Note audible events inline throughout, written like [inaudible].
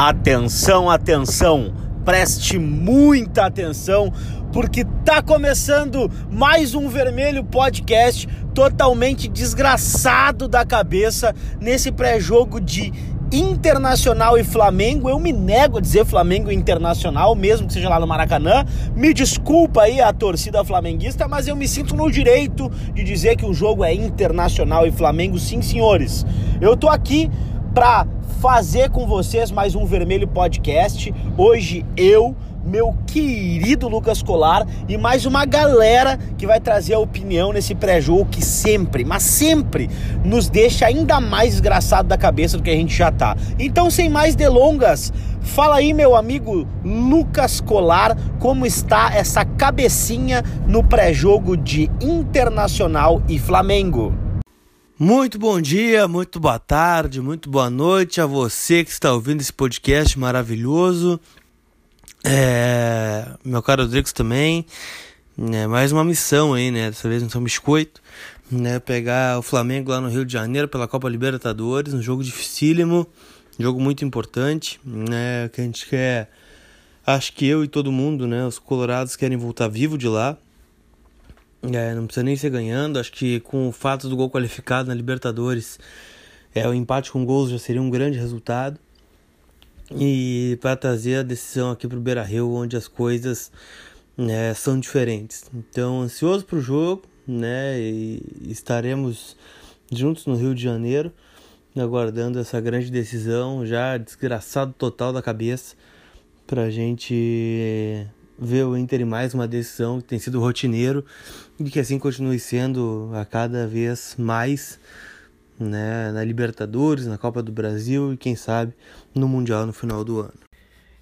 Atenção, atenção, preste muita atenção, porque tá começando mais um Vermelho Podcast totalmente desgraçado da cabeça nesse pré-jogo de Internacional e Flamengo. Eu me nego a dizer Flamengo Internacional, mesmo que seja lá no Maracanã. Me desculpa aí a torcida flamenguista, mas eu me sinto no direito de dizer que o jogo é Internacional e Flamengo, sim, senhores. Eu tô aqui pra fazer com vocês mais um Vermelho Podcast. Hoje eu, meu querido Lucas Colar e mais uma galera que vai trazer a opinião nesse pré-jogo que sempre, mas sempre nos deixa ainda mais desgraçado da cabeça do que a gente já tá. Então, sem mais delongas, fala aí, meu amigo Lucas Colar, como está essa cabecinha no pré-jogo de Internacional e Flamengo? Muito bom dia, muito boa tarde, muito boa noite a você que está ouvindo esse podcast maravilhoso. É, meu caro Rodrigues também. É, mais uma missão aí, né? Dessa vez São Biscoito. Né, pegar o Flamengo lá no Rio de Janeiro pela Copa Libertadores, um jogo dificílimo, um jogo muito importante, né? Que a gente quer. Acho que eu e todo mundo, né? Os colorados querem voltar vivo de lá. É, não precisa nem ser ganhando. Acho que com o fato do gol qualificado na Libertadores, é, o empate com gols já seria um grande resultado. E para trazer a decisão aqui para o Beira Rio, onde as coisas né, são diferentes. Então, ansioso para o jogo, né? E estaremos juntos no Rio de Janeiro, aguardando essa grande decisão, já desgraçado total da cabeça, para a gente ver o Inter em mais uma decisão que tem sido rotineiro e que assim continue sendo a cada vez mais né, na Libertadores, na Copa do Brasil e quem sabe no Mundial no final do ano.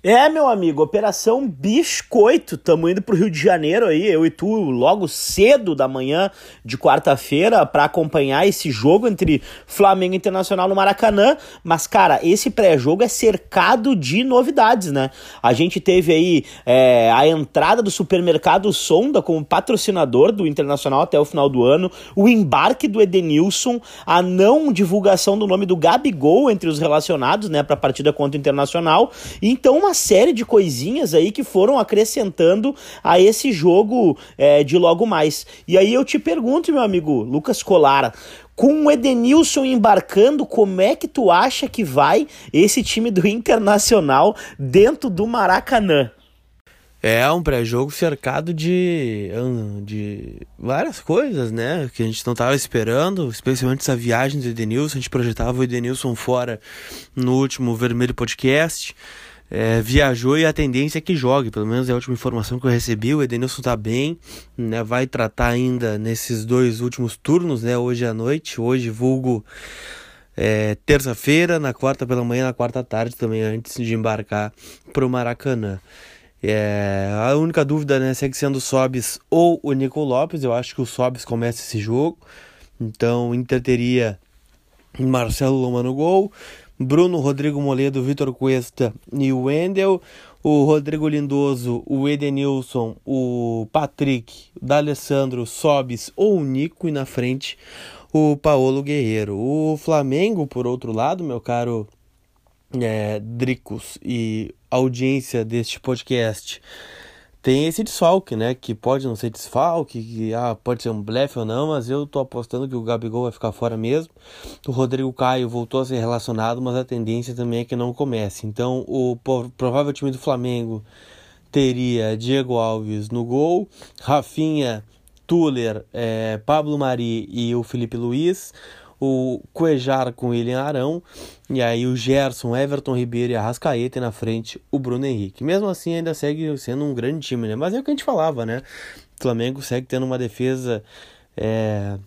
É, meu amigo, Operação Biscoito. Tamo indo pro Rio de Janeiro aí, eu e tu, logo cedo da manhã de quarta-feira, para acompanhar esse jogo entre Flamengo e Internacional no Maracanã. Mas, cara, esse pré-jogo é cercado de novidades, né? A gente teve aí é, a entrada do supermercado Sonda como patrocinador do Internacional até o final do ano, o embarque do Edenilson, a não divulgação do nome do Gabigol entre os relacionados, né, pra partida contra o Internacional. Então, uma série de coisinhas aí que foram acrescentando a esse jogo é, de logo mais. E aí eu te pergunto, meu amigo Lucas Colara, com o Edenilson embarcando, como é que tu acha que vai esse time do Internacional dentro do Maracanã? É um pré-jogo cercado de, de várias coisas, né? Que a gente não estava esperando, especialmente essa viagem do Edenilson. A gente projetava o Edenilson fora no último Vermelho Podcast é, viajou e a tendência é que jogue, pelo menos é a última informação que eu recebi. O Edenilson tá bem, né? Vai tratar ainda nesses dois últimos turnos, né? Hoje à noite, hoje vulgo é, terça-feira, na quarta pela manhã, na quarta tarde também, antes de embarcar para o Maracanã. É, a única dúvida né, segue sendo o Sobis ou o Nico Lopes. Eu acho que o Sobis começa esse jogo. Então, Inter teria Marcelo Loma no gol, Bruno, Rodrigo Moledo, Vitor Cuesta e o Wendel, o Rodrigo Lindoso, o Edenilson, o Patrick, o D'Alessandro, Sobis ou o Nico e na frente o Paulo Guerreiro. O Flamengo, por outro lado, meu caro é, Dricos e audiência deste podcast, tem esse desfalque, né? Que pode não ser desfalque, que ah, pode ser um blefe ou não, mas eu tô apostando que o Gabigol vai ficar fora mesmo. O Rodrigo Caio voltou a ser relacionado, mas a tendência também é que não comece. Então, o provável time do Flamengo teria Diego Alves no gol, Rafinha, Tuller, é, Pablo Mari e o Felipe Luiz o Cuejar com William Arão, e aí o Gerson, Everton Ribeiro e Arrascaeta e na frente o Bruno Henrique. Mesmo assim, ainda segue sendo um grande time, né? Mas é o que a gente falava, né? O Flamengo segue tendo uma defesa é,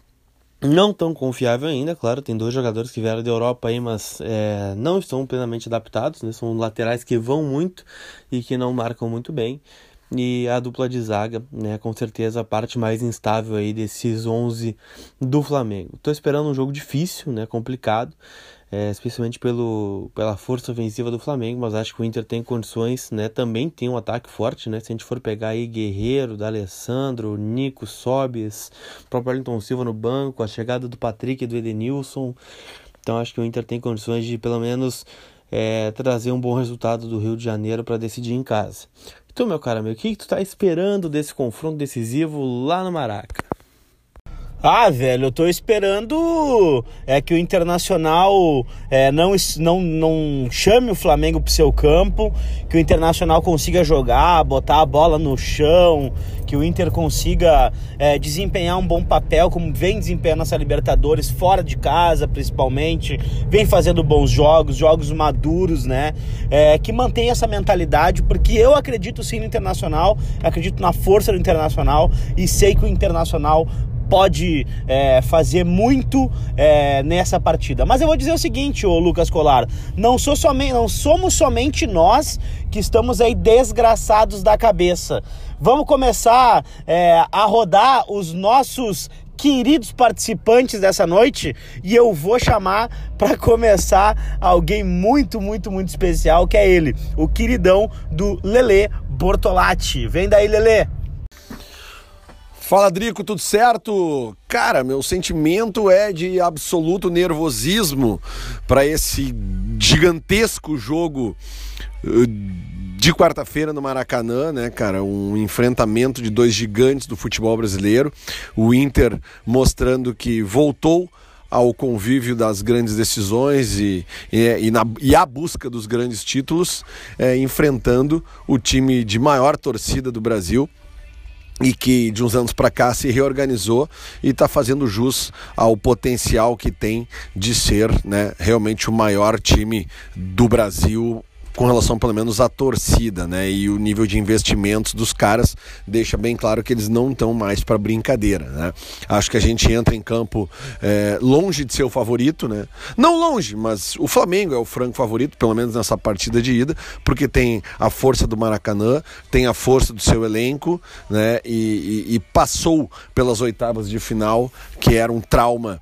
não tão confiável ainda, claro. Tem dois jogadores que vieram da Europa aí, mas é, não estão plenamente adaptados, né? São laterais que vão muito e que não marcam muito bem e a dupla de zaga, né, com certeza a parte mais instável aí desses 11 do Flamengo. Estou esperando um jogo difícil, né, complicado, é, especialmente pelo, pela força ofensiva do Flamengo, mas acho que o Inter tem condições, né, também tem um ataque forte, né, se a gente for pegar aí Guerreiro, D'Alessandro, Nico, Sobis, próprio Arlington Silva no banco, a chegada do Patrick e do Edenilson, então acho que o Inter tem condições de pelo menos é, trazer um bom resultado do Rio de Janeiro para decidir em casa. Então, meu cara, meu, o que, que tu tá esperando desse confronto decisivo lá no Maraca? Ah, velho, eu tô esperando é que o Internacional é, não, não, não chame o Flamengo pro seu campo, que o Internacional consiga jogar, botar a bola no chão, que o Inter consiga é, desempenhar um bom papel, como vem desempenhando essa Libertadores, fora de casa principalmente, vem fazendo bons jogos, jogos maduros, né? É, que mantenha essa mentalidade, porque eu acredito sim no Internacional, acredito na força do Internacional e sei que o Internacional pode é, fazer muito é, nessa partida. Mas eu vou dizer o seguinte, ô Lucas Colar, não, sou somente, não somos somente nós que estamos aí desgraçados da cabeça. Vamos começar é, a rodar os nossos queridos participantes dessa noite e eu vou chamar para começar alguém muito, muito, muito especial, que é ele, o queridão do Lele Bortolatti. Vem daí, Lele. Fala, Drico, tudo certo? Cara, meu sentimento é de absoluto nervosismo para esse gigantesco jogo eh, de quarta-feira no Maracanã, né, cara? Um enfrentamento de dois gigantes do futebol brasileiro. O Inter mostrando que voltou ao convívio das grandes decisões e, e, e, na, e a busca dos grandes títulos, é, enfrentando o time de maior torcida do Brasil e que de uns anos para cá se reorganizou e está fazendo jus ao potencial que tem de ser né, realmente o maior time do Brasil com relação pelo menos à torcida, né? E o nível de investimentos dos caras deixa bem claro que eles não estão mais para brincadeira, né? Acho que a gente entra em campo é, longe de ser o favorito, né? Não longe, mas o Flamengo é o franco favorito, pelo menos nessa partida de ida, porque tem a força do Maracanã, tem a força do seu elenco, né? e, e, e passou pelas oitavas de final, que era um trauma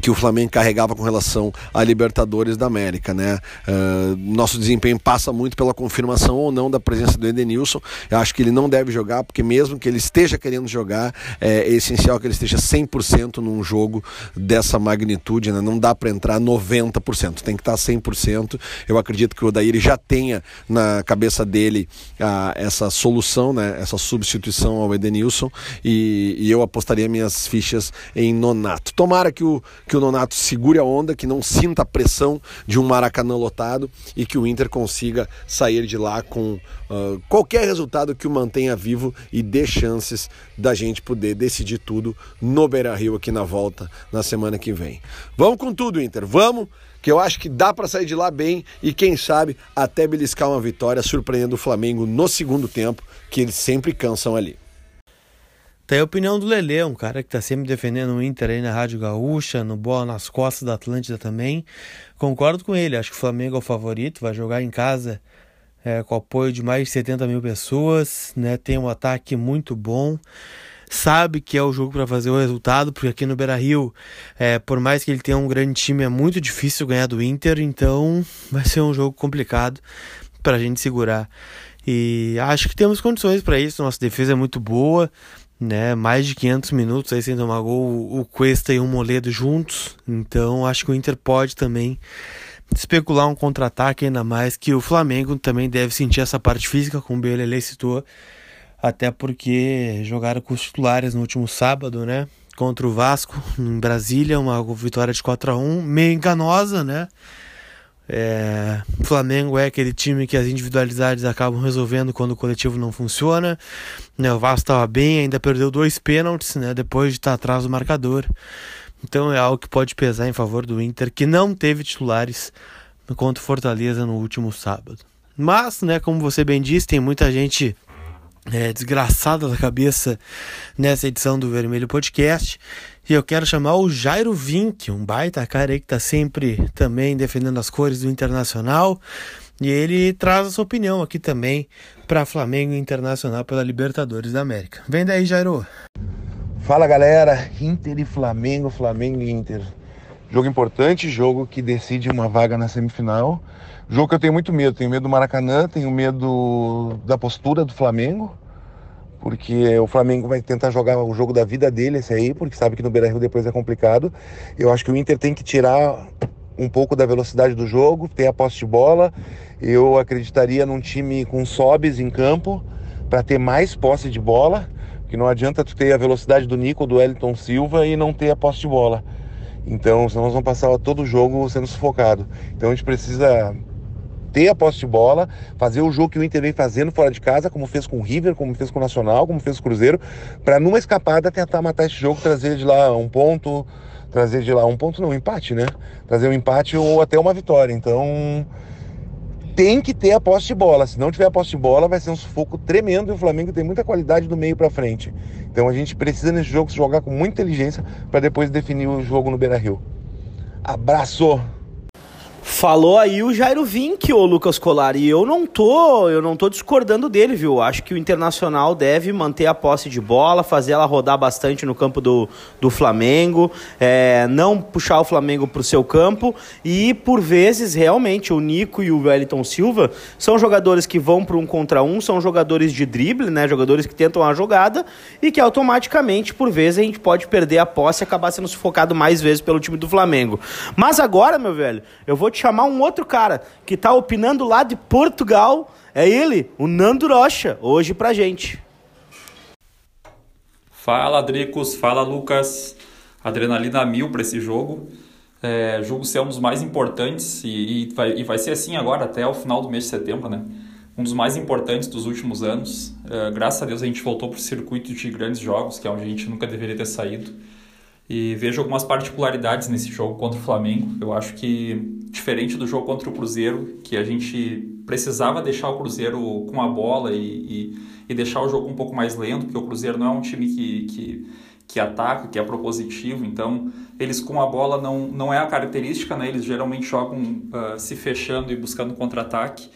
que o Flamengo carregava com relação à Libertadores da América, né? Uh, nosso desempenho passa muito pela confirmação ou não da presença do Edenilson. Eu acho que ele não deve jogar, porque mesmo que ele esteja querendo jogar, é essencial que ele esteja 100% num jogo dessa magnitude, né? Não dá para entrar 90%, tem que estar 100%. Eu acredito que o Odair já tenha na cabeça dele uh, essa solução, né? Essa substituição ao Edenilson e, e eu apostaria minhas fichas em Nonato. Tomara que o que o Nonato segure a onda, que não sinta a pressão de um Maracanã lotado e que o Inter consiga sair de lá com uh, qualquer resultado que o mantenha vivo e dê chances da gente poder decidir tudo no Beira Rio aqui na volta na semana que vem. Vamos com tudo, Inter, vamos! que eu acho que dá para sair de lá bem e quem sabe até beliscar uma vitória surpreendendo o Flamengo no segundo tempo, que eles sempre cansam ali. Tem a opinião do Lele, um cara que tá sempre defendendo o Inter aí na Rádio Gaúcha, no Bola nas costas da Atlântida também. Concordo com ele, acho que o Flamengo é o favorito, vai jogar em casa é, com apoio de mais de 70 mil pessoas, né? Tem um ataque muito bom. Sabe que é o jogo para fazer o resultado, porque aqui no Beira Rio, é, por mais que ele tenha um grande time, é muito difícil ganhar do Inter, então vai ser um jogo complicado para a gente segurar. E acho que temos condições para isso. Nossa defesa é muito boa né? Mais de 500 minutos aí sem tomar gol, o Cuesta e o Moledo juntos. Então acho que o Inter pode também especular um contra-ataque ainda mais que o Flamengo também deve sentir essa parte física, como o Belele citou, até porque jogaram com os titulares no último sábado, né? Contra o Vasco em Brasília, uma vitória de 4 a 1 meio enganosa, né? É, Flamengo é aquele time que as individualidades acabam resolvendo quando o coletivo não funciona. Né, o Vasco estava bem, ainda perdeu dois pênaltis né, depois de estar atrás do marcador. Então é algo que pode pesar em favor do Inter, que não teve titulares contra o Fortaleza no último sábado. Mas, né, como você bem disse, tem muita gente é, desgraçada da cabeça nessa edição do Vermelho Podcast. E eu quero chamar o Jairo Vink, um baita cara aí que tá sempre também defendendo as cores do Internacional. E ele traz a sua opinião aqui também para Flamengo Internacional pela Libertadores da América. Vem daí, Jairo. Fala galera, Inter e Flamengo, Flamengo e Inter. Jogo importante, jogo que decide uma vaga na semifinal. Jogo que eu tenho muito medo. Tenho medo do Maracanã, tenho medo da postura do Flamengo porque o Flamengo vai tentar jogar o jogo da vida dele esse aí, porque sabe que no Beira-Rio depois é complicado. Eu acho que o Inter tem que tirar um pouco da velocidade do jogo, ter a posse de bola. Eu acreditaria num time com sobes em campo para ter mais posse de bola, que não adianta tu ter a velocidade do Nico, do Wellington Silva e não ter a posse de bola. Então, senão nós vamos passar todo o jogo sendo sufocado. Então a gente precisa ter a posse de bola, fazer o jogo que o Inter vem fazendo fora de casa, como fez com o River, como fez com o Nacional, como fez com o Cruzeiro, para numa escapada tentar matar esse jogo, trazer de lá um ponto, trazer de lá um ponto não, um empate, né? Trazer um empate ou até uma vitória. Então, tem que ter a posse de bola. Se não tiver a posse de bola, vai ser um sufoco tremendo e o Flamengo tem muita qualidade do meio para frente. Então a gente precisa nesse jogo jogar com muita inteligência para depois definir o jogo no Beira-Rio. Abraço. Falou aí o Jairo Vink, o Lucas Colar, e eu não tô, eu não tô discordando dele, viu? Acho que o Internacional deve manter a posse de bola, fazer ela rodar bastante no campo do, do Flamengo, é, não puxar o Flamengo pro seu campo e por vezes realmente o Nico e o Wellington Silva são jogadores que vão para um contra um, são jogadores de drible, né? Jogadores que tentam a jogada e que automaticamente por vezes a gente pode perder a posse e acabar sendo sufocado mais vezes pelo time do Flamengo. Mas agora, meu velho, eu vou te chamar um outro cara que está opinando lá de Portugal. É ele, o Nando Rocha, hoje pra gente. Fala, Dricos. Fala, Lucas. Adrenalina mil para esse jogo. É, julgo ser um dos mais importantes e, e, vai, e vai ser assim agora até o final do mês de setembro, né? Um dos mais importantes dos últimos anos. É, graças a Deus a gente voltou para o circuito de grandes jogos, que é onde a gente nunca deveria ter saído. E vejo algumas particularidades nesse jogo contra o Flamengo. Eu acho que diferente do jogo contra o Cruzeiro, que a gente precisava deixar o Cruzeiro com a bola e, e, e, deixar o jogo um pouco mais lento, porque o Cruzeiro não é um time que, que, que ataca, que é propositivo, então eles com a bola não, não é a característica, né? eles geralmente jogam uh, se fechando e buscando contra-ataque.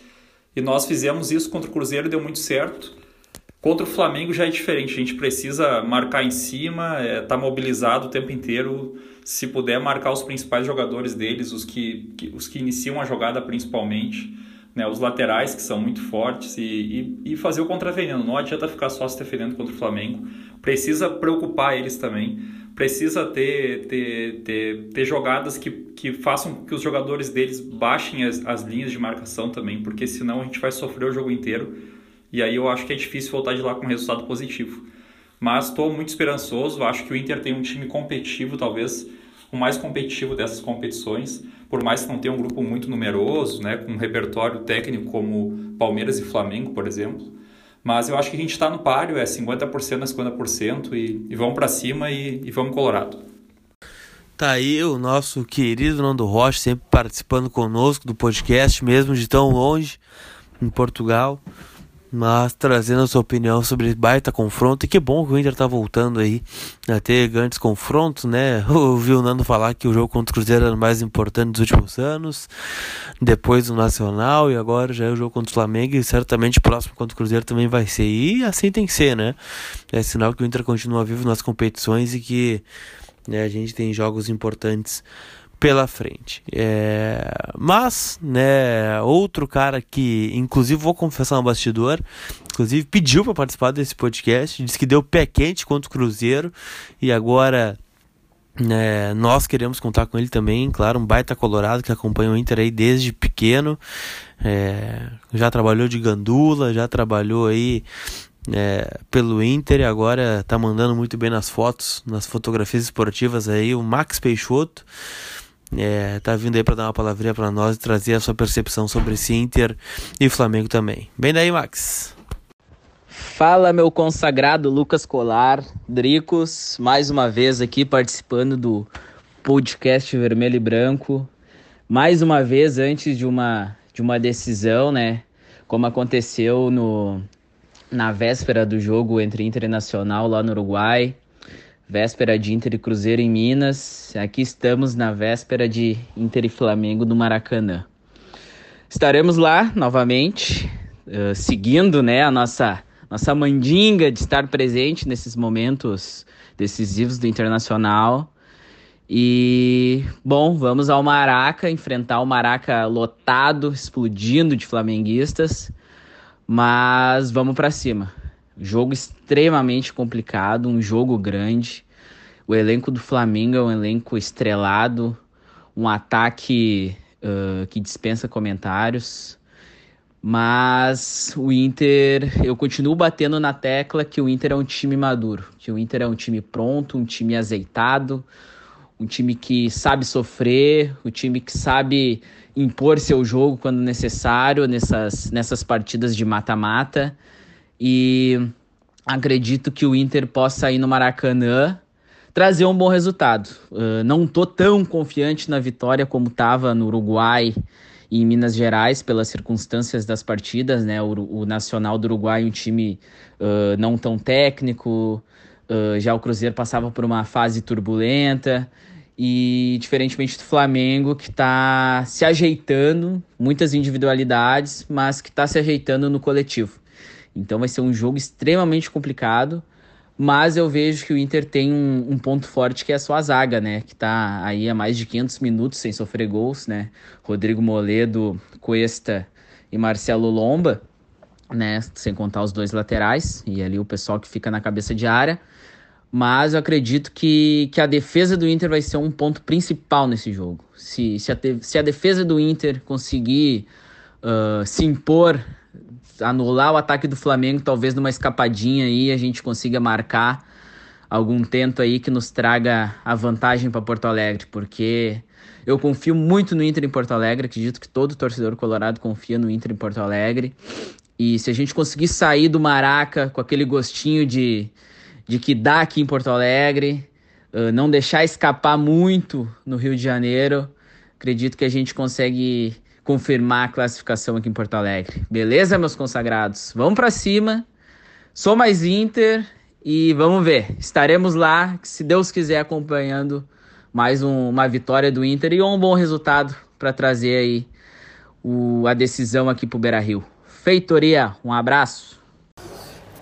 E nós fizemos isso contra o Cruzeiro e deu muito certo. Contra o Flamengo já é diferente, a gente precisa marcar em cima, é, tá mobilizado o tempo inteiro, se puder marcar os principais jogadores deles, os que, que os que iniciam a jogada principalmente, né, os laterais que são muito fortes e, e, e fazer o contraveneno. Não adianta ficar só se defendendo contra o Flamengo, precisa preocupar eles também, precisa ter, ter, ter, ter jogadas que, que façam que os jogadores deles baixem as, as linhas de marcação também, porque senão a gente vai sofrer o jogo inteiro e aí eu acho que é difícil voltar de lá com um resultado positivo mas estou muito esperançoso. Acho que o Inter tem um time competitivo, talvez o mais competitivo dessas competições, por mais que não tenha um grupo muito numeroso, né, com um repertório técnico como Palmeiras e Flamengo, por exemplo. Mas eu acho que a gente está no páreo, é 50% a 50%, e, e vamos para cima e, e vamos Colorado. Tá aí o nosso querido Nando Rocha, sempre participando conosco do podcast, mesmo de tão longe, em Portugal mas trazendo a sua opinião sobre baita confronto. E que bom que o Inter tá voltando aí a ter grandes confrontos, né? [laughs] Ouvi o Nando falar que o jogo contra o Cruzeiro era o mais importante dos últimos anos, depois o Nacional e agora já é o jogo contra o Flamengo e certamente o próximo contra o Cruzeiro também vai ser. E assim tem que ser, né? É sinal que o Inter continua vivo nas competições e que né, a gente tem jogos importantes pela frente. É... Mas, né, outro cara que, inclusive, vou confessar no bastidor, inclusive pediu para participar desse podcast, disse que deu pé quente contra o Cruzeiro e agora né, nós queremos contar com ele também, claro, um baita colorado que acompanha o Inter aí desde pequeno, é... já trabalhou de gandula, já trabalhou aí é, pelo Inter e agora tá mandando muito bem nas fotos, nas fotografias esportivas aí, o Max Peixoto é, tá vindo aí para dar uma palavrinha para nós e trazer a sua percepção sobre esse Inter e Flamengo também. Bem daí, Max. Fala, meu consagrado Lucas Colar, Dricos, mais uma vez aqui participando do podcast Vermelho e Branco. Mais uma vez antes de uma de uma decisão, né? Como aconteceu no na véspera do jogo entre Internacional lá no Uruguai véspera de Inter e Cruzeiro em Minas. Aqui estamos na véspera de Inter e Flamengo no Maracanã. Estaremos lá novamente, uh, seguindo né, a nossa, nossa mandinga de estar presente nesses momentos decisivos do Internacional. E, bom, vamos ao Maraca, enfrentar o Maraca lotado, explodindo de flamenguistas. Mas vamos para cima. Jogo extremamente complicado, um jogo grande. O elenco do Flamengo é um elenco estrelado, um ataque uh, que dispensa comentários. Mas o Inter, eu continuo batendo na tecla que o Inter é um time maduro, que o Inter é um time pronto, um time azeitado, um time que sabe sofrer, um time que sabe impor seu jogo quando necessário nessas, nessas partidas de mata-mata. E acredito que o Inter possa ir no Maracanã trazer um bom resultado. Uh, não tô tão confiante na vitória como estava no Uruguai e em Minas Gerais pelas circunstâncias das partidas, né? O, o Nacional do Uruguai um time uh, não tão técnico, uh, já o Cruzeiro passava por uma fase turbulenta e diferentemente do Flamengo que está se ajeitando, muitas individualidades, mas que está se ajeitando no coletivo. Então vai ser um jogo extremamente complicado. Mas eu vejo que o Inter tem um, um, ponto forte que é a sua zaga, né? Que tá aí há mais de 500 minutos sem sofrer gols, né? Rodrigo Moledo, Cuesta e Marcelo Lomba, né? Sem contar os dois laterais e ali o pessoal que fica na cabeça de área. Mas eu acredito que, que a defesa do Inter vai ser um ponto principal nesse jogo. Se, se, a, se a defesa do Inter conseguir uh, se impor anular o ataque do Flamengo, talvez numa escapadinha aí a gente consiga marcar algum tento aí que nos traga a vantagem para Porto Alegre, porque eu confio muito no Inter em Porto Alegre, acredito que todo torcedor colorado confia no Inter em Porto Alegre. E se a gente conseguir sair do Maraca com aquele gostinho de, de que dá aqui em Porto Alegre, uh, não deixar escapar muito no Rio de Janeiro, acredito que a gente consegue confirmar a classificação aqui em Porto Alegre. Beleza, meus consagrados? Vamos para cima. Sou mais Inter e vamos ver. Estaremos lá, se Deus quiser, acompanhando mais um, uma vitória do Inter e um bom resultado para trazer aí o, a decisão aqui pro Beira Rio. Feitoria, um abraço.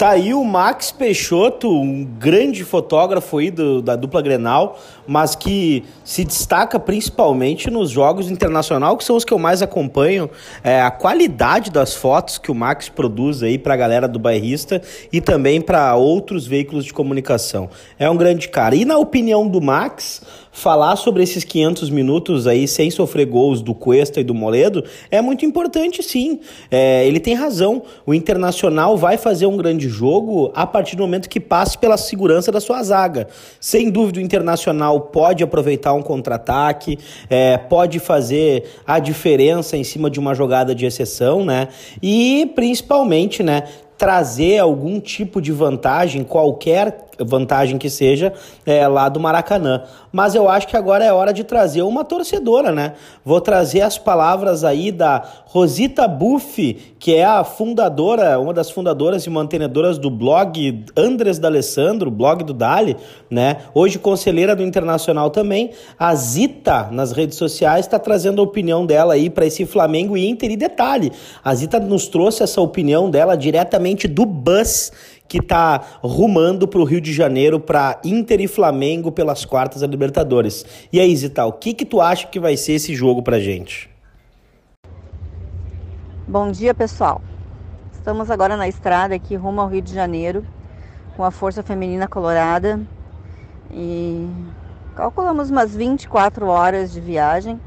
Tá aí o Max Peixoto, um grande fotógrafo aí do, da dupla Grenal, mas que se destaca principalmente nos jogos internacional, que são os que eu mais acompanho, é, a qualidade das fotos que o Max produz aí para a galera do bairrista e também para outros veículos de comunicação. É um grande cara. E na opinião do Max, falar sobre esses 500 minutos aí sem sofrer gols do Cuesta e do Moledo é muito importante, sim. É, ele tem razão. O Internacional vai fazer um grande jogo a partir do momento que passe pela segurança da sua zaga. Sem dúvida, o Internacional pode aproveitar um contra-ataque, é, pode fazer a diferença em cima de uma jogada de exceção, né? E principalmente, né? Trazer algum tipo de vantagem, qualquer vantagem que seja, é, lá do Maracanã. Mas eu acho que agora é hora de trazer uma torcedora, né? Vou trazer as palavras aí da Rosita Buff, que é a fundadora, uma das fundadoras e mantenedoras do blog Andres D'Alessandro, blog do Dali, né? Hoje conselheira do Internacional também. A Zita, nas redes sociais, está trazendo a opinião dela aí para esse Flamengo e Inter. E detalhe, a Zita nos trouxe essa opinião dela diretamente do bus que está rumando para o Rio de Janeiro para Inter e Flamengo pelas quartas da Libertadores. E aí, Zita, o que, que tu acha que vai ser esse jogo para gente? Bom dia, pessoal. Estamos agora na estrada aqui rumo ao Rio de Janeiro com a Força Feminina Colorada e calculamos umas 24 horas de viagem.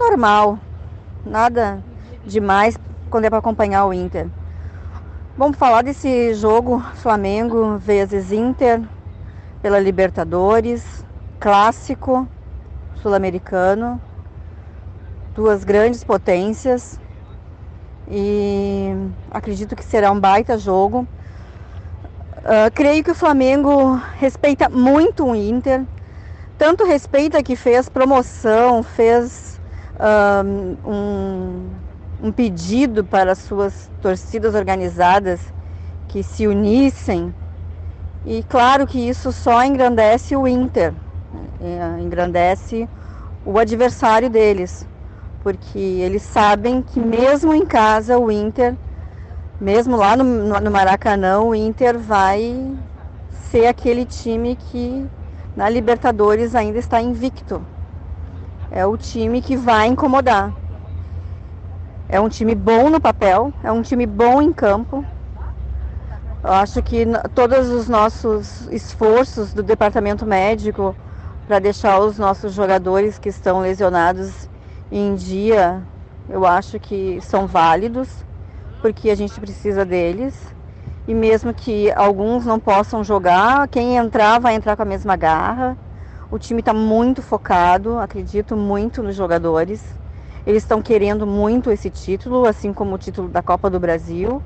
Normal, nada demais quando é para acompanhar o Inter. Vamos falar desse jogo Flamengo vezes Inter pela Libertadores, clássico sul-americano, duas grandes potências e acredito que será um baita jogo. Uh, creio que o Flamengo respeita muito o Inter, tanto respeita que fez promoção, fez uh, um um pedido para suas torcidas organizadas que se unissem. E claro que isso só engrandece o Inter, é, engrandece o adversário deles, porque eles sabem que mesmo em casa o Inter, mesmo lá no, no Maracanã, o Inter vai ser aquele time que na Libertadores ainda está invicto. É o time que vai incomodar. É um time bom no papel, é um time bom em campo. Eu acho que todos os nossos esforços do departamento médico, para deixar os nossos jogadores que estão lesionados em dia, eu acho que são válidos, porque a gente precisa deles. E mesmo que alguns não possam jogar, quem entrar vai entrar com a mesma garra. O time está muito focado, acredito muito nos jogadores. Eles estão querendo muito esse título, assim como o título da Copa do Brasil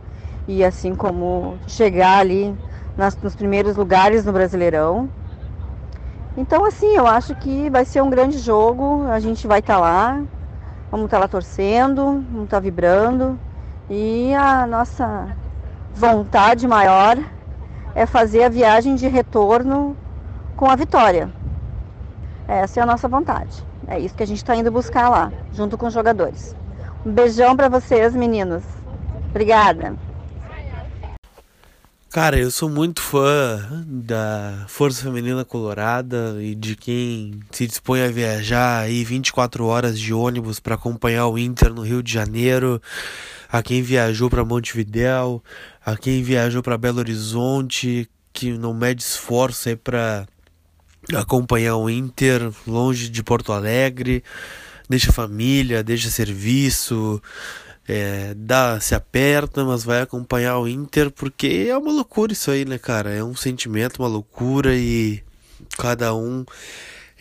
e assim como chegar ali nas, nos primeiros lugares no Brasileirão. Então, assim, eu acho que vai ser um grande jogo. A gente vai estar tá lá, vamos estar tá lá torcendo, vamos estar tá vibrando. E a nossa vontade maior é fazer a viagem de retorno com a vitória. Essa é a nossa vontade. É isso que a gente está indo buscar lá, junto com os jogadores. Um beijão para vocês, meninos. Obrigada. Cara, eu sou muito fã da Força Feminina Colorada e de quem se dispõe a viajar aí 24 horas de ônibus para acompanhar o Inter no Rio de Janeiro, a quem viajou para Montevidéu, a quem viajou para Belo Horizonte, que não mede esforço aí para acompanhar o Inter longe de Porto Alegre, deixa família, deixa serviço, é, dá, se aperta, mas vai acompanhar o Inter, porque é uma loucura isso aí, né, cara? É um sentimento, uma loucura e cada um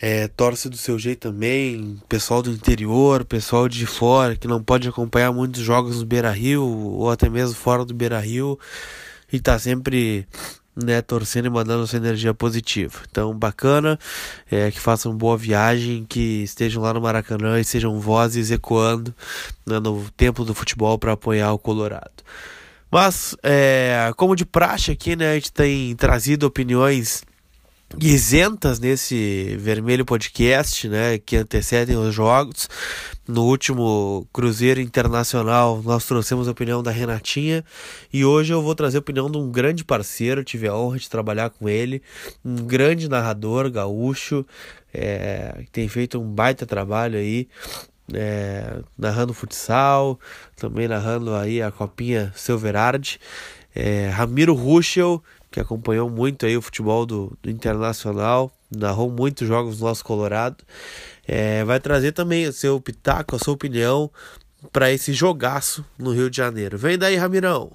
é, torce do seu jeito também. Pessoal do interior, pessoal de fora que não pode acompanhar muitos jogos no Beira Rio ou até mesmo fora do Beira Rio e tá sempre né, torcendo e mandando sua energia positiva. Então, bacana, é, que façam boa viagem, que estejam lá no Maracanã e sejam vozes ecoando né, no tempo do futebol para apoiar o Colorado. Mas, é, como de praxe aqui, né, a gente tem trazido opiniões isentas nesse Vermelho Podcast, né, que antecedem os jogos. No último Cruzeiro Internacional, nós trouxemos a opinião da Renatinha e hoje eu vou trazer a opinião de um grande parceiro. Tive a honra de trabalhar com ele, um grande narrador gaúcho, é, que tem feito um baita trabalho aí. É, narrando futsal, também narrando aí a copinha Silverard, é, Ramiro Ruschel, que acompanhou muito aí o futebol do, do Internacional, narrou muitos jogos do nosso Colorado. É, vai trazer também o seu pitaco, a sua opinião para esse jogaço no Rio de Janeiro. Vem daí, Ramirão!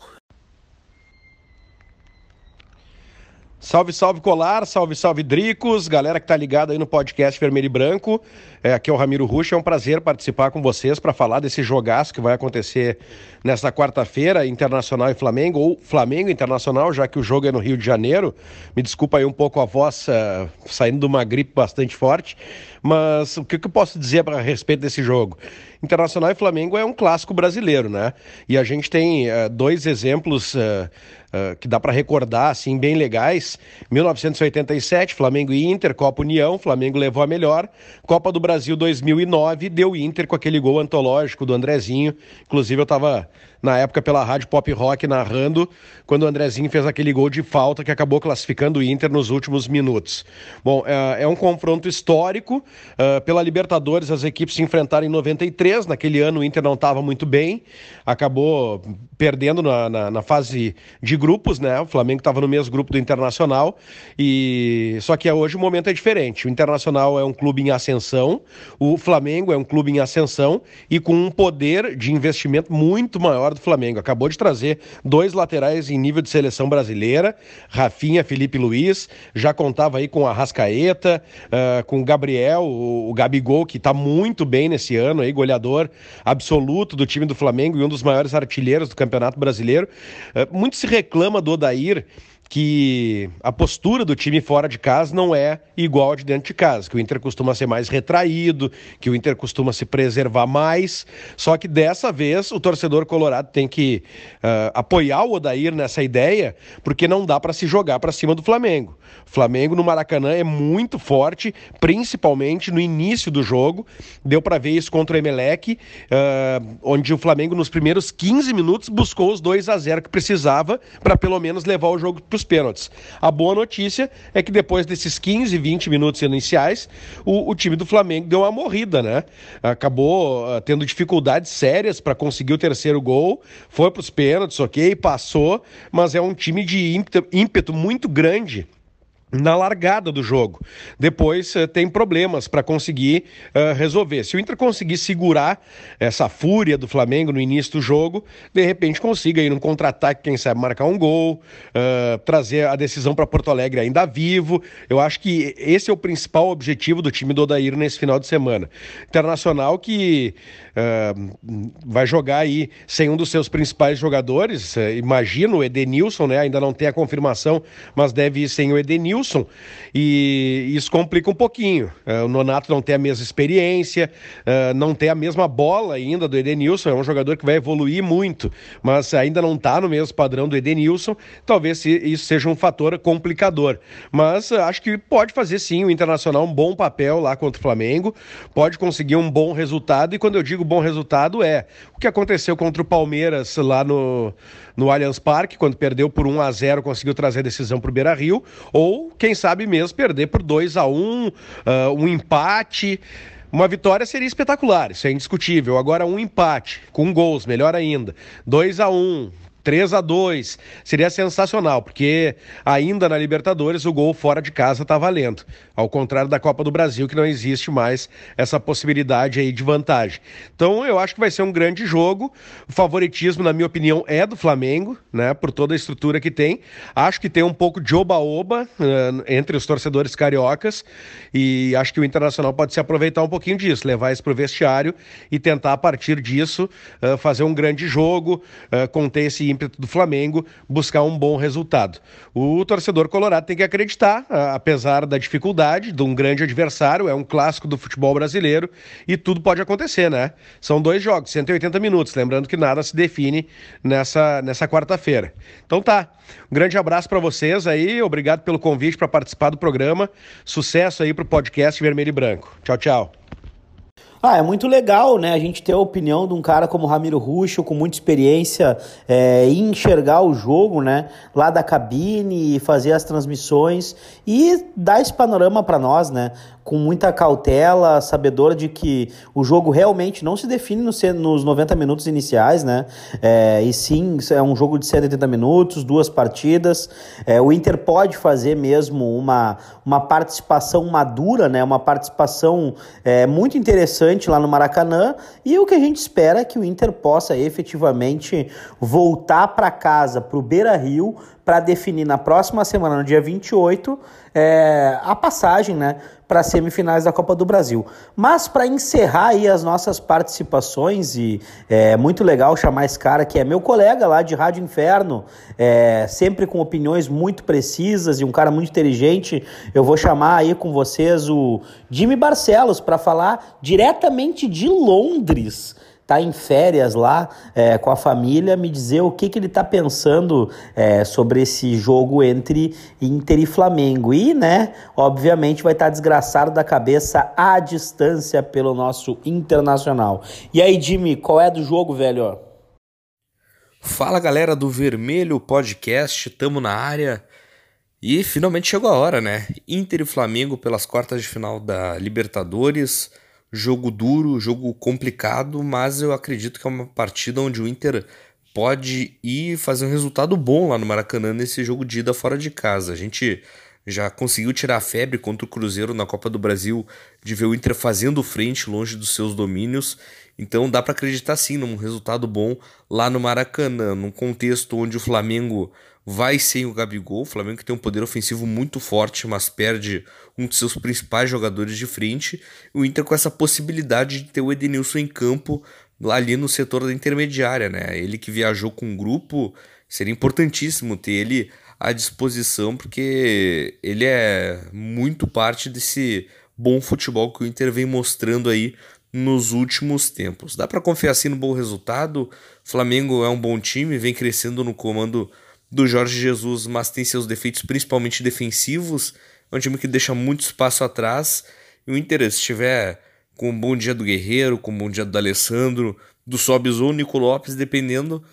Salve, salve Colar, salve, salve Dricos, galera que tá ligada aí no podcast Vermelho e Branco. É, aqui é o Ramiro Ruxa, é um prazer participar com vocês para falar desse jogaço que vai acontecer nesta quarta-feira, Internacional e Flamengo, ou Flamengo Internacional, já que o jogo é no Rio de Janeiro. Me desculpa aí um pouco a voz uh, saindo de uma gripe bastante forte, mas o que, que eu posso dizer a respeito desse jogo? Internacional e Flamengo é um clássico brasileiro, né? E a gente tem uh, dois exemplos. Uh, uh, que dá para recordar, assim, bem legais. 1987, Flamengo e Inter, Copa União, Flamengo levou a melhor. Copa do Brasil 2009, deu Inter com aquele gol antológico do Andrezinho. Inclusive, eu estava na época pela rádio Pop Rock narrando, quando o Andrezinho fez aquele gol de falta que acabou classificando o Inter nos últimos minutos. Bom, é, é um confronto histórico. Uh, pela Libertadores, as equipes se enfrentaram em 93. Naquele ano o Inter não estava muito bem, acabou perdendo na, na, na, fase de grupos, né? O Flamengo estava no mesmo grupo do Internacional. e Só que hoje o momento é diferente. O Internacional é um clube em ascensão, o Flamengo é um clube em ascensão e com um poder de investimento muito maior do Flamengo. Acabou de trazer dois laterais em nível de seleção brasileira, Rafinha, Felipe Luiz, já contava aí com a Rascaeta, uh, com o Gabriel, o, o Gabigol, que está muito bem nesse ano aí, goleador absoluto do time do Flamengo e um dos maiores artilheiros do Campeonato Brasileiro. Uh, muito se reclama do Odair que a postura do time fora de casa não é igual a de dentro de casa, que o Inter costuma ser mais retraído, que o Inter costuma se preservar mais. Só que dessa vez o torcedor colorado tem que uh, apoiar o Odair nessa ideia, porque não dá para se jogar para cima do Flamengo. O Flamengo no Maracanã é muito forte, principalmente no início do jogo. Deu para ver isso contra o Emelec, uh, onde o Flamengo nos primeiros 15 minutos buscou os 2 a 0 que precisava para pelo menos levar o jogo para os pênaltis. A boa notícia é que depois desses 15, 20 minutos iniciais, o, o time do Flamengo deu uma morrida, né? Acabou uh, tendo dificuldades sérias para conseguir o terceiro gol, foi para os pênaltis, ok, passou, mas é um time de ímpeto, ímpeto muito grande na largada do jogo. Depois uh, tem problemas para conseguir uh, resolver. Se o Inter conseguir segurar essa fúria do Flamengo no início do jogo, de repente consiga ir num contra-ataque, quem sabe marcar um gol, uh, trazer a decisão para Porto Alegre ainda vivo. Eu acho que esse é o principal objetivo do time do Odair nesse final de semana. Internacional que vai jogar aí sem um dos seus principais jogadores, imagino o Edenilson, né? Ainda não tem a confirmação, mas deve ir sem o Edenilson E isso complica um pouquinho. Uh, o Nonato não tem a mesma experiência, uh, não tem a mesma bola ainda do Edenilson, é um jogador que vai evoluir muito, mas ainda não está no mesmo padrão do Edenilson, talvez isso seja um fator complicador. Mas uh, acho que pode fazer sim o Internacional um bom papel lá contra o Flamengo, pode conseguir um bom resultado, e quando eu digo bom resultado é o que aconteceu contra o Palmeiras lá no, no Allianz Parque, quando perdeu por 1 a 0 conseguiu trazer a decisão para o Beira Rio, ou quem sabe mesmo perder por 2 a 1 uh, um empate. Uma vitória seria espetacular, isso é indiscutível. Agora, um empate, com gols, melhor ainda. 2 a 1 3 a 2 seria sensacional, porque ainda na Libertadores o gol fora de casa está valendo. Ao contrário da Copa do Brasil, que não existe mais essa possibilidade aí de vantagem. Então eu acho que vai ser um grande jogo. O favoritismo, na minha opinião, é do Flamengo, né? Por toda a estrutura que tem. Acho que tem um pouco de oba-oba uh, entre os torcedores cariocas. E acho que o Internacional pode se aproveitar um pouquinho disso, levar isso para o vestiário e tentar, a partir disso, uh, fazer um grande jogo, uh, conter esse ímpeto do Flamengo, buscar um bom resultado. O torcedor colorado tem que acreditar, apesar da dificuldade de um grande adversário, é um clássico do futebol brasileiro e tudo pode acontecer, né? São dois jogos, 180 minutos, lembrando que nada se define nessa, nessa quarta-feira. Então tá. Um grande abraço para vocês aí, obrigado pelo convite para participar do programa. Sucesso aí pro podcast Vermelho e Branco. Tchau, tchau. Ah, é muito legal, né? A gente ter a opinião de um cara como Ramiro Ruxo, com muita experiência é, em enxergar o jogo, né? Lá da cabine, fazer as transmissões e dar esse panorama para nós, né? Com muita cautela, sabedor de que o jogo realmente não se define nos 90 minutos iniciais, né? É, e sim, é um jogo de 180 minutos, duas partidas. É, o Inter pode fazer mesmo uma, uma participação madura, né? Uma participação é, muito interessante lá no Maracanã. E o que a gente espera é que o Inter possa efetivamente voltar para casa, para o Beira Rio, para definir na próxima semana, no dia 28, é, a passagem né, para as semifinais da Copa do Brasil. Mas para encerrar aí as nossas participações, e é muito legal chamar esse cara que é meu colega lá de Rádio Inferno, é, sempre com opiniões muito precisas e um cara muito inteligente, eu vou chamar aí com vocês o Jimmy Barcelos para falar diretamente de Londres tá em férias lá é, com a família, me dizer o que, que ele tá pensando é, sobre esse jogo entre Inter e Flamengo. E, né, obviamente vai estar tá desgraçado da cabeça à distância pelo nosso Internacional. E aí, Jimmy, qual é do jogo, velho? Fala galera do Vermelho Podcast, tamo na área. E finalmente chegou a hora, né? Inter e Flamengo pelas quartas de final da Libertadores jogo duro, jogo complicado, mas eu acredito que é uma partida onde o Inter pode ir fazer um resultado bom lá no Maracanã nesse jogo de ida fora de casa. A gente já conseguiu tirar a febre contra o Cruzeiro na Copa do Brasil de ver o Inter fazendo frente longe dos seus domínios. Então dá para acreditar sim num resultado bom lá no Maracanã, num contexto onde o Flamengo vai sem o Gabigol. O Flamengo que tem um poder ofensivo muito forte, mas perde um de seus principais jogadores de frente. O Inter com essa possibilidade de ter o Edenilson em campo ali no setor da intermediária, né? Ele que viajou com um grupo, seria importantíssimo ter ele à disposição, porque ele é muito parte desse bom futebol que o Inter vem mostrando aí nos últimos tempos. Dá para confiar assim no bom resultado. Flamengo é um bom time, vem crescendo no comando do Jorge Jesus, mas tem seus defeitos principalmente defensivos. É um time que deixa muito espaço atrás. E o Inter, se estiver com um bom dia do Guerreiro, com um bom dia do Alessandro, do Sobis ou Nico Lopes, dependendo,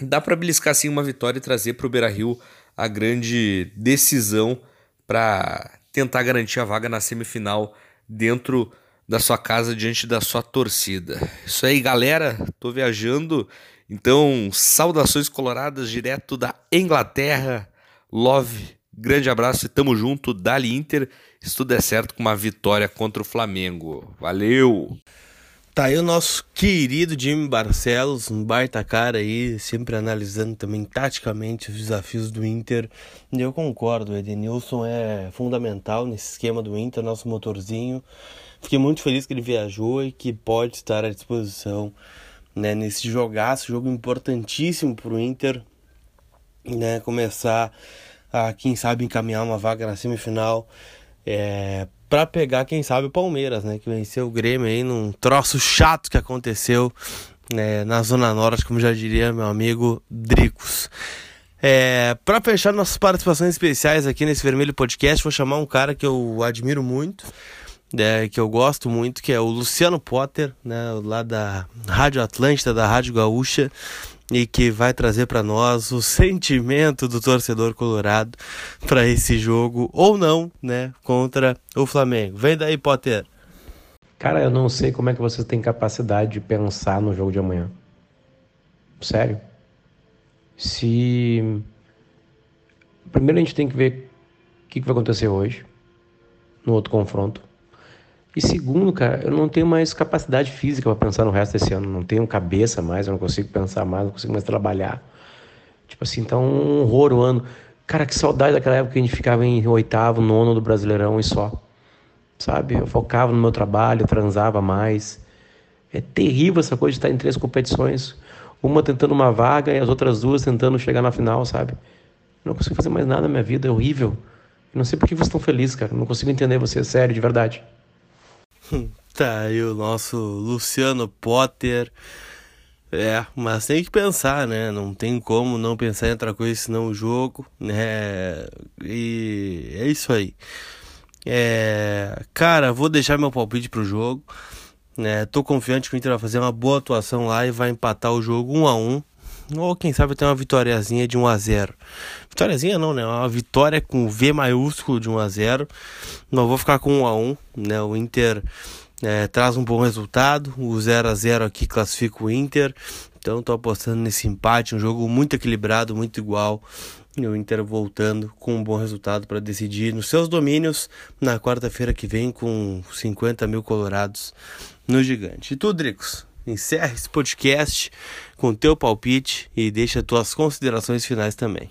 dá para beliscar sim uma vitória e trazer para o Beira Rio a grande decisão para tentar garantir a vaga na semifinal dentro da sua casa diante da sua torcida. Isso aí, galera. Tô viajando então, saudações coloradas direto da Inglaterra. Love Grande abraço e tamo junto. Dali Inter, se tudo der certo com uma vitória contra o Flamengo. Valeu! Tá aí o nosso querido Jimmy Barcelos, um baita cara aí, sempre analisando também taticamente os desafios do Inter. E eu concordo, o Edenilson é fundamental nesse esquema do Inter, nosso motorzinho. Fiquei muito feliz que ele viajou e que pode estar à disposição né, nesse jogaço, jogo importantíssimo para o Inter, né, começar a, quem sabe, encaminhar uma vaga na semifinal. É, para pegar, quem sabe, o Palmeiras, né? Que venceu o Grêmio aí num troço chato que aconteceu né, na Zona Norte, como já diria meu amigo Dricos. É, para fechar nossas participações especiais aqui nesse Vermelho Podcast, vou chamar um cara que eu admiro muito, é, que eu gosto muito, que é o Luciano Potter, né, lá da Rádio Atlântida, da Rádio Gaúcha e que vai trazer para nós o sentimento do torcedor colorado para esse jogo ou não, né, contra o Flamengo. Vem daí, Potter. Cara, eu não sei como é que vocês têm capacidade de pensar no jogo de amanhã. Sério. Se primeiro a gente tem que ver o que vai acontecer hoje no outro confronto. E segundo, cara, eu não tenho mais capacidade física para pensar no resto desse ano. Não tenho cabeça mais, eu não consigo pensar mais, não consigo mais trabalhar. Tipo assim, então um horror o ano. Cara, que saudade daquela época que a gente ficava em oitavo, nono do Brasileirão e só. Sabe? Eu focava no meu trabalho, transava mais. É terrível essa coisa de estar em três competições. Uma tentando uma vaga e as outras duas tentando chegar na final, sabe? Eu não consigo fazer mais nada na minha vida, é horrível. Eu não sei por que vocês estão felizes, cara. Eu não consigo entender vocês, sério, de verdade. [laughs] Tá aí o nosso Luciano Potter. É, mas tem que pensar, né? Não tem como não pensar em outra coisa senão o jogo, né? E é isso aí. É, cara, vou deixar meu palpite pro jogo. Né? Tô confiante que o Inter vai fazer uma boa atuação lá e vai empatar o jogo 1 a 1 ou quem sabe ter uma vitóriazinha de 1 a 0 Vitóriazinha não, né? Uma vitória com V maiúsculo de 1 a 0 Não vou ficar com 1 a 1 né? O Inter é, traz um bom resultado. O 0 a 0 aqui classifica o Inter. Então estou apostando nesse empate, um jogo muito equilibrado, muito igual. E o Inter voltando com um bom resultado para decidir nos seus domínios na quarta-feira que vem com 50 mil colorados no Gigante. E tu, Dricos, encerra esse podcast com teu palpite e deixa tuas considerações finais também.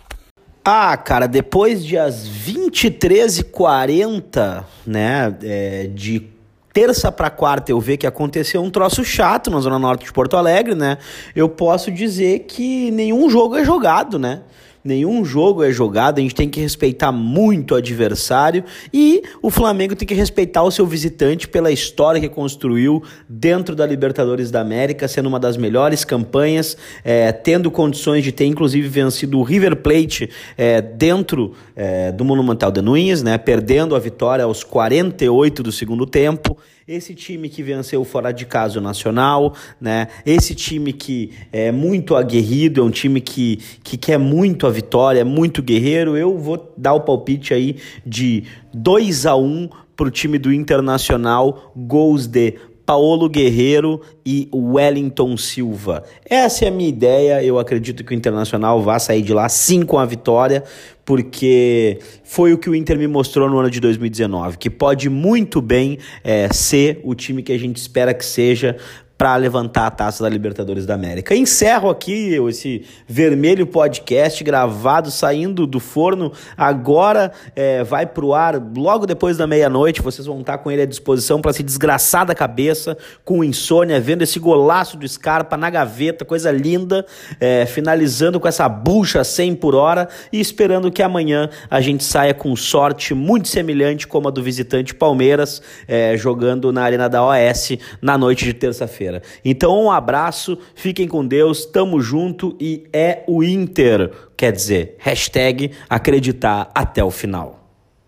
Ah, cara, depois de as 23h40, né, é, de terça para quarta eu ver que aconteceu um troço chato na Zona Norte de Porto Alegre, né? Eu posso dizer que nenhum jogo é jogado, né? Nenhum jogo é jogado, a gente tem que respeitar muito o adversário e o Flamengo tem que respeitar o seu visitante pela história que construiu dentro da Libertadores da América, sendo uma das melhores campanhas, é, tendo condições de ter inclusive vencido o River Plate é, dentro é, do Monumental de Nunes, né, perdendo a vitória aos 48 do segundo tempo esse time que venceu fora de casa o Nacional, né? Esse time que é muito aguerrido, é um time que, que quer muito a vitória, é muito guerreiro. Eu vou dar o palpite aí de 2 a 1 pro time do Internacional, gols de Paulo Guerreiro e Wellington Silva. Essa é a minha ideia. Eu acredito que o Internacional vai sair de lá sim com a vitória, porque foi o que o Inter me mostrou no ano de 2019, que pode muito bem é, ser o time que a gente espera que seja para levantar a taça da Libertadores da América. Encerro aqui esse vermelho podcast gravado saindo do forno. Agora é, vai pro ar logo depois da meia-noite. Vocês vão estar com ele à disposição para se desgraçar da cabeça com insônia, vendo esse golaço do Scarpa na gaveta, coisa linda, é, finalizando com essa bucha 100 por hora e esperando que amanhã a gente saia com sorte muito semelhante como a do visitante Palmeiras, é, jogando na Arena da OS na noite de terça-feira Então, um abraço, fiquem com Deus, tamo junto e é o Inter. Quer dizer, hashtag acreditar até o final.